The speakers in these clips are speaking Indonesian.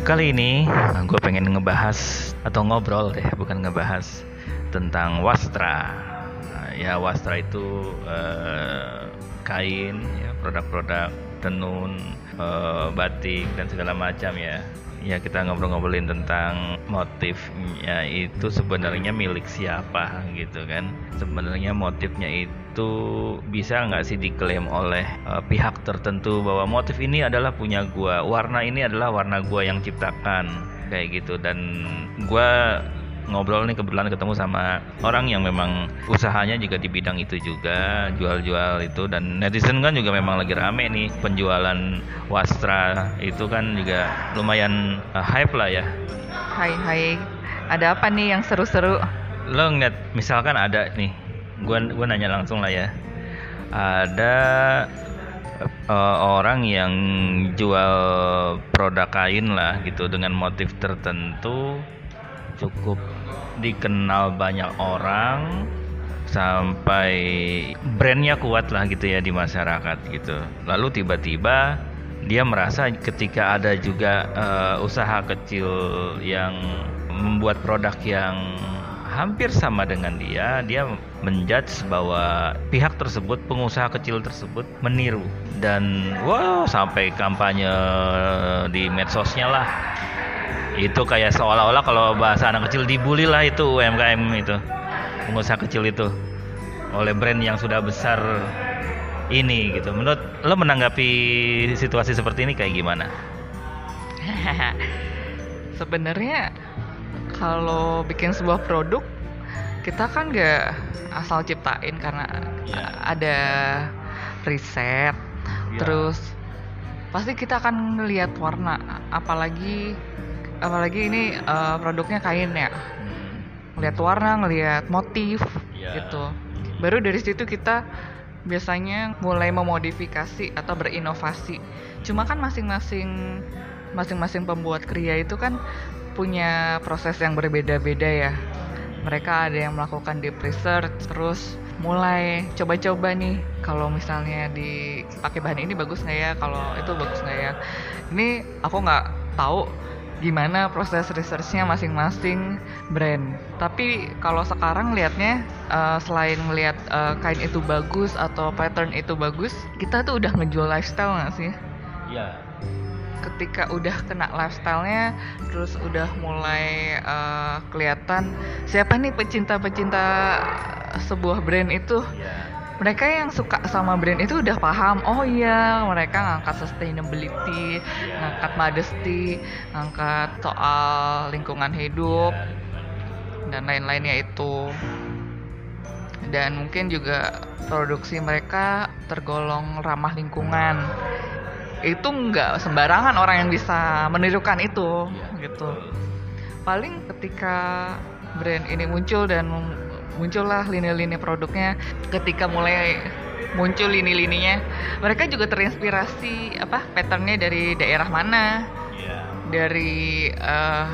Kali ini gue pengen ngebahas atau ngobrol deh, bukan ngebahas tentang wastra. Ya wastra itu eh, kain, ya produk-produk tenun, eh, batik dan segala macam ya. Ya kita ngobrol-ngobrolin tentang motifnya itu sebenarnya milik siapa gitu kan. Sebenarnya motifnya itu bisa nggak sih diklaim oleh uh, pihak tertentu bahwa motif ini adalah punya gua, warna ini adalah warna gua yang ciptakan. Kayak gitu. Dan gua ngobrol nih kebetulan ketemu sama orang yang memang usahanya juga di bidang itu juga jual-jual itu. Dan netizen kan juga memang lagi rame nih. Penjualan wastra itu kan juga lumayan uh, hype lah ya. Hai hai, ada apa nih yang seru-seru? lo ngeliat misalkan ada nih gua gua nanya langsung lah ya. Ada uh, orang yang jual produk kain lah gitu. Dengan motif tertentu cukup dikenal banyak orang sampai brandnya kuat lah gitu ya di masyarakat gitu. Lalu tiba-tiba dia merasa ketika ada juga uh, usaha kecil yang membuat produk yang hampir sama dengan dia, dia menjudge bahwa pihak tersebut, pengusaha kecil tersebut meniru dan wow sampai kampanye di medsosnya lah. Itu kayak seolah-olah kalau bahasa anak kecil dibully lah itu UMKM itu, pengusaha kecil itu oleh brand yang sudah besar ini gitu. Menurut lo menanggapi situasi seperti ini kayak gimana? Sebenarnya kalau bikin sebuah produk kita kan nggak asal ciptain karena Iya. ada riset, Iya. terus pasti kita akan ngelihat warna, apalagi apalagi ini eh, produknya kain ya, ngelihat warna, ngelihat motif Iya. gitu. Baru dari situ kita biasanya mulai memodifikasi atau berinovasi. Cuma kan masing-masing masing-masing pembuat kriya itu kan punya proses yang berbeda-beda ya. Mereka ada yang melakukan deep research terus mulai coba-coba nih kalau misalnya dipakai bahan ini bagus nggak ya kalau itu bagus nggak ya ini aku nggak tahu gimana proses researchnya masing-masing brand. Tapi kalau sekarang lihatnya eh, selain melihat eh, kain itu bagus atau pattern itu bagus, kita tuh udah ngejual lifestyle nggak sih? Iya. Ketika udah kena lifestyle-nya, terus udah mulai eh, kelihatan siapa nih pecinta-pecinta sebuah brand itu? Iya. mereka yang suka sama brand itu udah paham oh iya mereka ngangkat sustainability ngangkat modesty ngangkat soal lingkungan hidup dan lain-lainnya itu. Dan mungkin juga produksi mereka tergolong ramah lingkungan itu nggak sembarangan orang yang bisa menirukan itu gitu paling ketika brand ini muncul dan muncullah lini-lini produknya ketika mulai muncul lini-lininya mereka juga terinspirasi apa patternnya dari daerah mana Iya. dari eh,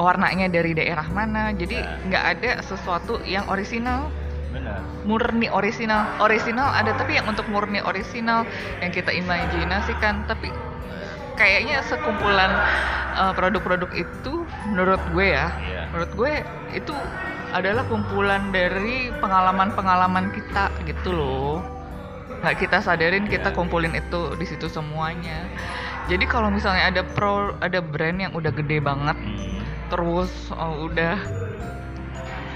warnanya dari daerah mana jadi Ya. nggak ada sesuatu yang orisinal Benar. murni orisinal orisinal ada tapi yang untuk murni orisinal yang kita imajinasikan tapi kayaknya sekumpulan eh, produk-produk itu menurut gue ya Iya. menurut gue itu adalah kumpulan dari pengalaman-pengalaman kita gitu loh nggak kita sadarin kita kumpulin itu di situ semuanya jadi kalau misalnya ada pro ada brand yang udah gede banget Hmm. terus oh, udah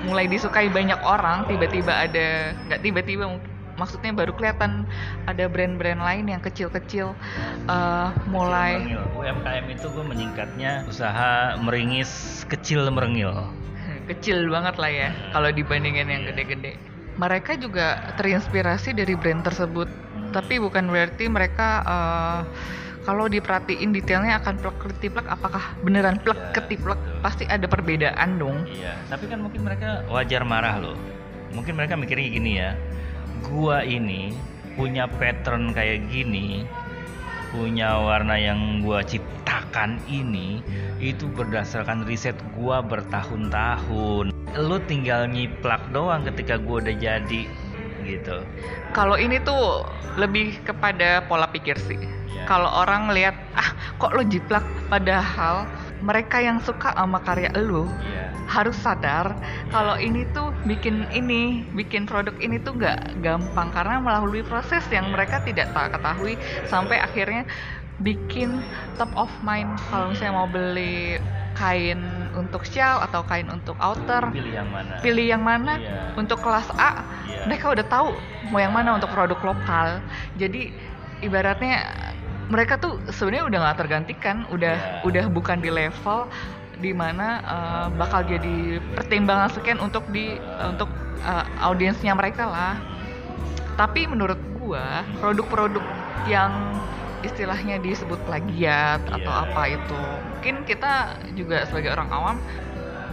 mulai disukai banyak orang tiba-tiba ada nggak tiba-tiba maksudnya baru kelihatan ada brand-brand lain yang kecil-kecil eh, mulai. UMKM itu gue menyingkatnya usaha meringis kecil merengil. kecil banget lah ya kalau dibandingin yang gede-gede mereka juga terinspirasi dari brand tersebut tapi bukan berarti mereka eh, kalau diperhatiin detailnya akan plek ketiplek apakah beneran plek Ya, ketiplek betul. pasti ada perbedaan dong Iya, tapi kan mungkin mereka wajar marah loh. Mungkin mereka mikirnya gini ya, gua ini punya pattern kayak gini, punya warna yang gua ciptakan ini, itu berdasarkan riset gua bertahun-tahun. Lu tinggal nyiplak doang ketika gua udah jadi gitu. Kalau ini tuh lebih kepada pola pikir sih. Iya. Kalau orang lihat ah kok lo jiplak padahal mereka yang suka sama karya lu Iya. harus sadar kalau ini tuh bikin ini bikin produk ini tuh nggak gampang karena melalui proses yang mereka tidak tak ketahui sampai akhirnya bikin top of mind kalau misalnya mau beli kain untuk shawl atau kain untuk outer Pilih yang mana? pilih yang mana Iya. untuk kelas A Iya. mereka udah tahu mau yang mana untuk produk lokal jadi ibaratnya mereka tuh sebenarnya udah nggak tergantikan udah Iya. udah bukan di level di mana uh, bakal jadi pertimbangan sekian untuk di untuk uh, audiensnya mereka lah tapi menurut gua produk-produk yang istilahnya disebut plagiat atau Iya. apa itu mungkin kita juga sebagai orang awam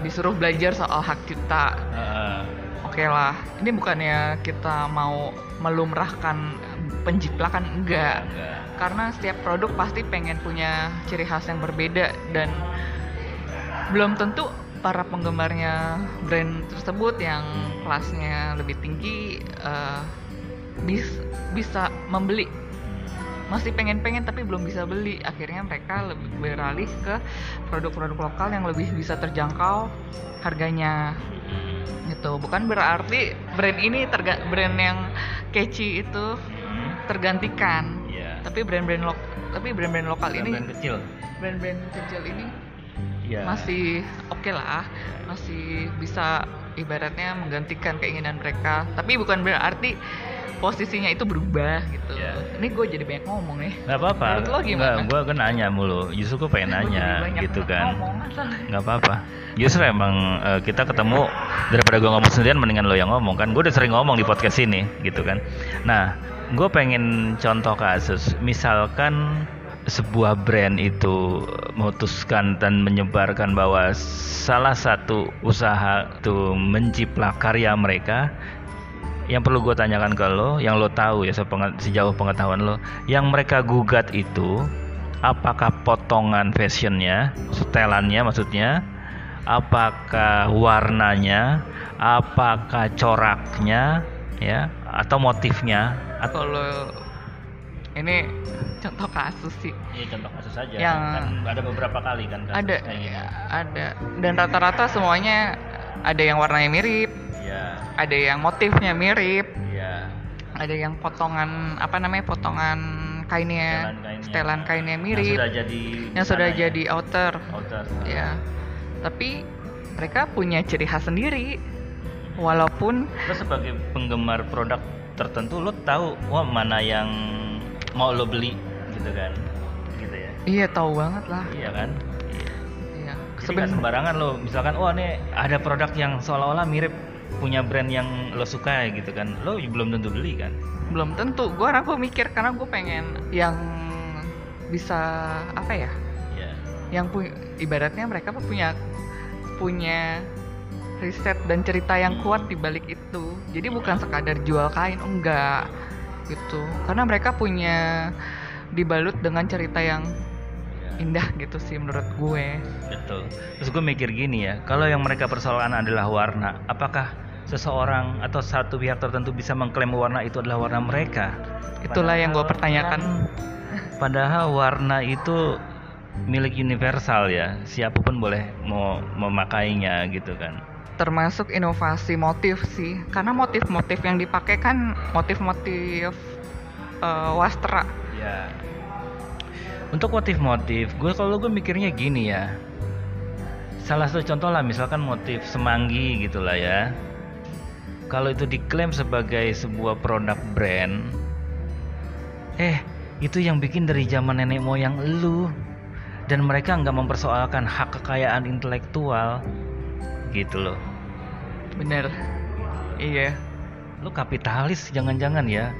disuruh belajar soal hak cipta Heeh. oke lah ini bukannya kita mau melumrahkan penjiplakan enggak Enggak. Karena setiap produk pasti pengen punya ciri khas yang berbeda dan belum tentu para penggemarnya brand tersebut yang kelasnya lebih tinggi eh, bis- bisa membeli. Masih pengen-pengen tapi belum bisa beli. Akhirnya mereka lebih beralih ke produk-produk lokal yang lebih bisa terjangkau harganya. Gitu. Bukan berarti brand ini terga brand yang catchy itu tergantikan. Tapi brand-brand lok tapi brand-brand lokal ini Brand kecil. brand-brand kecil ini Iya. masih oke lah masih bisa ibaratnya menggantikan keinginan mereka tapi bukan berarti posisinya itu berubah gitu Iya. ini gue jadi banyak ngomong nih Nggak apa-apa. Lo gimana? Gua kan nanya mulu. Justru gue pengen nanya gitu kan. nggak apa-apa justru emang eh, kita ketemu daripada gue ngomong sendirian mendingan lo yang ngomong kan gue udah sering ngomong di podcast ini gitu kan nah gue pengen contoh kasus misalkan sebuah brand itu memutuskan dan menyebarkan bahwa salah satu usaha itu menciplak karya mereka yang perlu gue tanyakan ke lo, yang lo tahu ya sejauh pengetahuan lo, yang mereka gugat itu apakah potongan fashionnya, setelannya maksudnya, apakah warnanya, apakah coraknya, ya, atau motifnya, atau kalau ini contoh kasus sih? Ya contoh kasus saja, Yang- kan ada beberapa kali kan kasus ada kayak gini. ada. Dan rata-rata semuanya ada yang warnanya mirip Ya, ada yang motifnya mirip ya, ada yang potongan apa namanya potongan kainnya setelan kainnya. setelan kainnya Yang mirip sudah jadi yang sudah ya, jadi outer. Outer. ya tapi mereka punya ciri khas sendiri. Walaupun lo sebagai penggemar produk tertentu lo tahu wah mana yang mau lo beli gitu kan? Gitu ya? Iya tahu banget lah. Iya kan? Iya. Jadi Seben- nggak sembarangan lo misalkan wah nih ada produk yang seolah-olah mirip punya brand yang lo suka gitu kan? Lo belum tentu beli kan? Belum tentu. Gue orang mikir karena gue pengen yang bisa apa ya? Ya yang pu ibaratnya mereka punya punya riset dan cerita yang kuat di balik itu. Jadi bukan sekadar jual kain enggak gitu. Karena mereka punya dibalut dengan cerita yang ya, indah gitu sih menurut gue. Betul. Terus gue mikir gini ya kalau yang mereka persoalan adalah warna apakah seseorang atau satu pihak tertentu bisa mengklaim warna itu adalah warna mereka? Itulah yang gue Padahal pertanyakan. kan, padahal warna itu milik universal ya. Siapa pun boleh mau memakainya gitu kan termasuk inovasi motif sih. Karena motif-motif yang dipakai kan motif-motif eh, wastra. Ya untuk motif-motif gue kalau gue mikirnya gini ya. Salah satu contoh lah misalkan motif semanggi gitulah ya. Kalau itu diklaim sebagai sebuah produk brand eh itu yang bikin dari zaman nenek moyang elu dan mereka nggak mempersoalkan hak kekayaan intelektual gitu loh. Bener. Iya. Lu kapitalis jangan-jangan ya.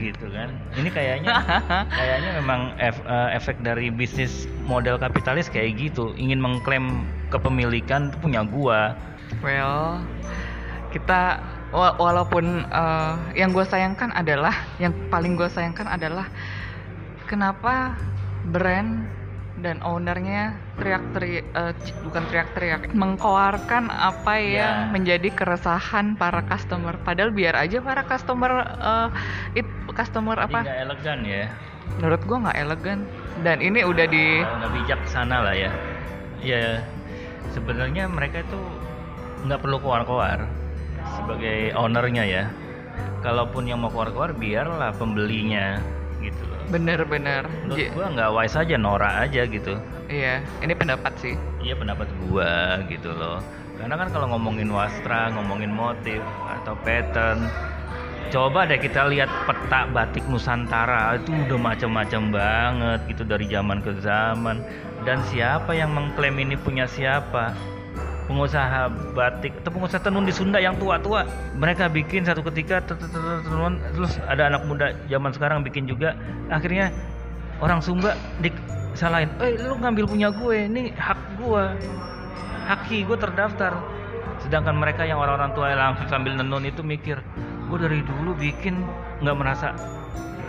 Gitu kan. Ini kayaknya kayaknya memang ef- eh, efek dari bisnis model kapitalis kayak gitu. Ingin mengklaim kepemilikan itu punya gua. Well, kita wa- walaupun eh, yang gue sayangkan adalah yang paling gue sayangkan adalah kenapa brand dan ownernya teriak-teriak eh, c- bukan teriak-teriak mengkoarkan apa yang Ya. menjadi keresahan para customer. Padahal biar aja para customer eh, it customer Jadi apa? nggak elegan ya. Menurut gue nggak elegan. Dan ini udah di nggak bijaksana lah ya. Ya sebenarnya mereka itu nggak perlu keluar-keluar sebagai ownernya ya. Kalaupun yang mau keluar-keluar biarlah pembelinya gitu bener-bener menurut J- gua nggak wise aja norak aja gitu. Iya ini pendapat sih. Iya pendapat gua gitu loh. Karena kan kalau ngomongin wastra ngomongin motif atau pattern coba deh kita lihat peta batik Nusantara. Itu udah macam-macam banget gitu dari zaman ke zaman. Dan siapa yang mengklaim ini punya siapa pengusaha batik atau pengusaha tenun di Sunda yang tua-tua. Mereka bikin satu ketika terus ada anak muda zaman sekarang bikin juga. Akhirnya orang Sumba disalahin eh lu ngambil punya gue ini hak gue haki gue terdaftar. Sedangkan mereka yang orang-orang tua yang sambil nenun itu mikir gue dari dulu bikin nggak merasa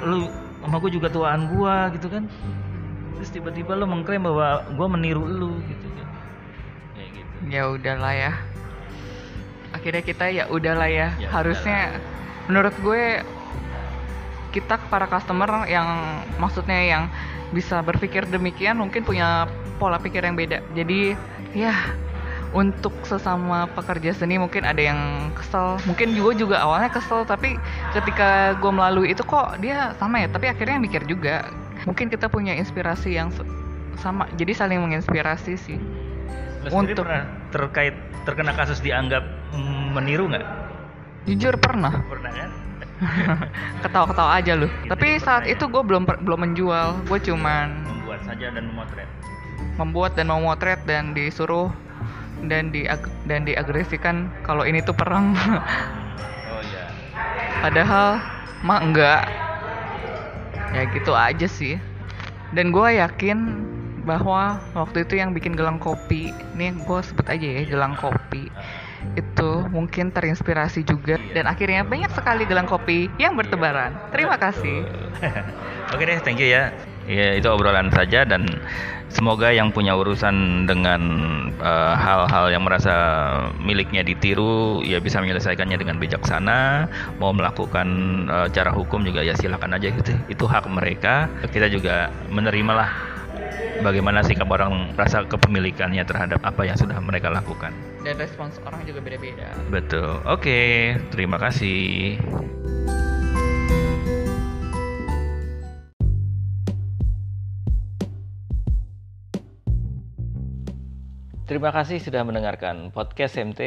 lu sama gue juga tuaan gue gitu kan. Terus tiba-tiba lu mengklaim bahwa gue meniru lu gitu kan ya udahlah ya. Akhirnya kita ya udahlah ya, Ya harusnya menurut gue kita para customer yang maksudnya yang bisa berpikir demikian mungkin punya pola pikir yang beda. Jadi ya untuk sesama pekerja seni mungkin ada yang kesel. Mungkin gue juga awalnya kesel tapi ketika gue melalui itu kok dia sama ya? Tapi akhirnya mikir juga. Mungkin kita punya inspirasi yang sama. Jadi saling menginspirasi sih Untuk- pernah terkait terkena kasus dianggap meniru nggak? Jujur pernah. Pernah kan? Ketawa-ketawa aja loh Gitu tapi saat pernah ya? itu gue belum belum menjual. Gue cuman membuat saja dan memotret. Membuat dan memotret dan disuruh dan di dan diagresikan kalau ini tuh perang. Oh iya. Padahal mah enggak. Ya gitu aja sih. Dan gue yakin bahwa waktu itu yang bikin gelang kopi nih gue sebut aja ya gelang kopi itu mungkin terinspirasi juga dan akhirnya banyak sekali gelang kopi yang bertebaran terima kasih Oke deh, thank you ya. Ya itu obrolan saja dan semoga yang punya urusan dengan eh, hal-hal yang merasa miliknya ditiru ya bisa menyelesaikannya dengan bijaksana. Mau melakukan eh, cara hukum juga ya silakan aja gitu. Itu hak mereka. Kita juga menerimalah bagaimana sikap orang rasa kepemilikannya terhadap apa yang sudah mereka lakukan. dan respons orang juga beda-beda Betul. Oke, terima kasih. Terima kasih sudah mendengarkan podcast MT.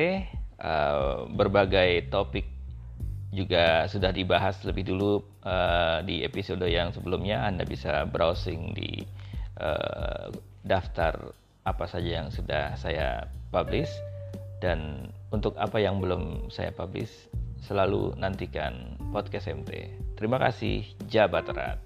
Eh, berbagai topik juga sudah dibahas lebih dulu eh, di episode yang sebelumnya. Anda bisa browsing di eh, daftar apa saja yang sudah saya publish dan untuk apa yang belum saya publish selalu nantikan podcast MT. Terima kasih, Jabat Erat.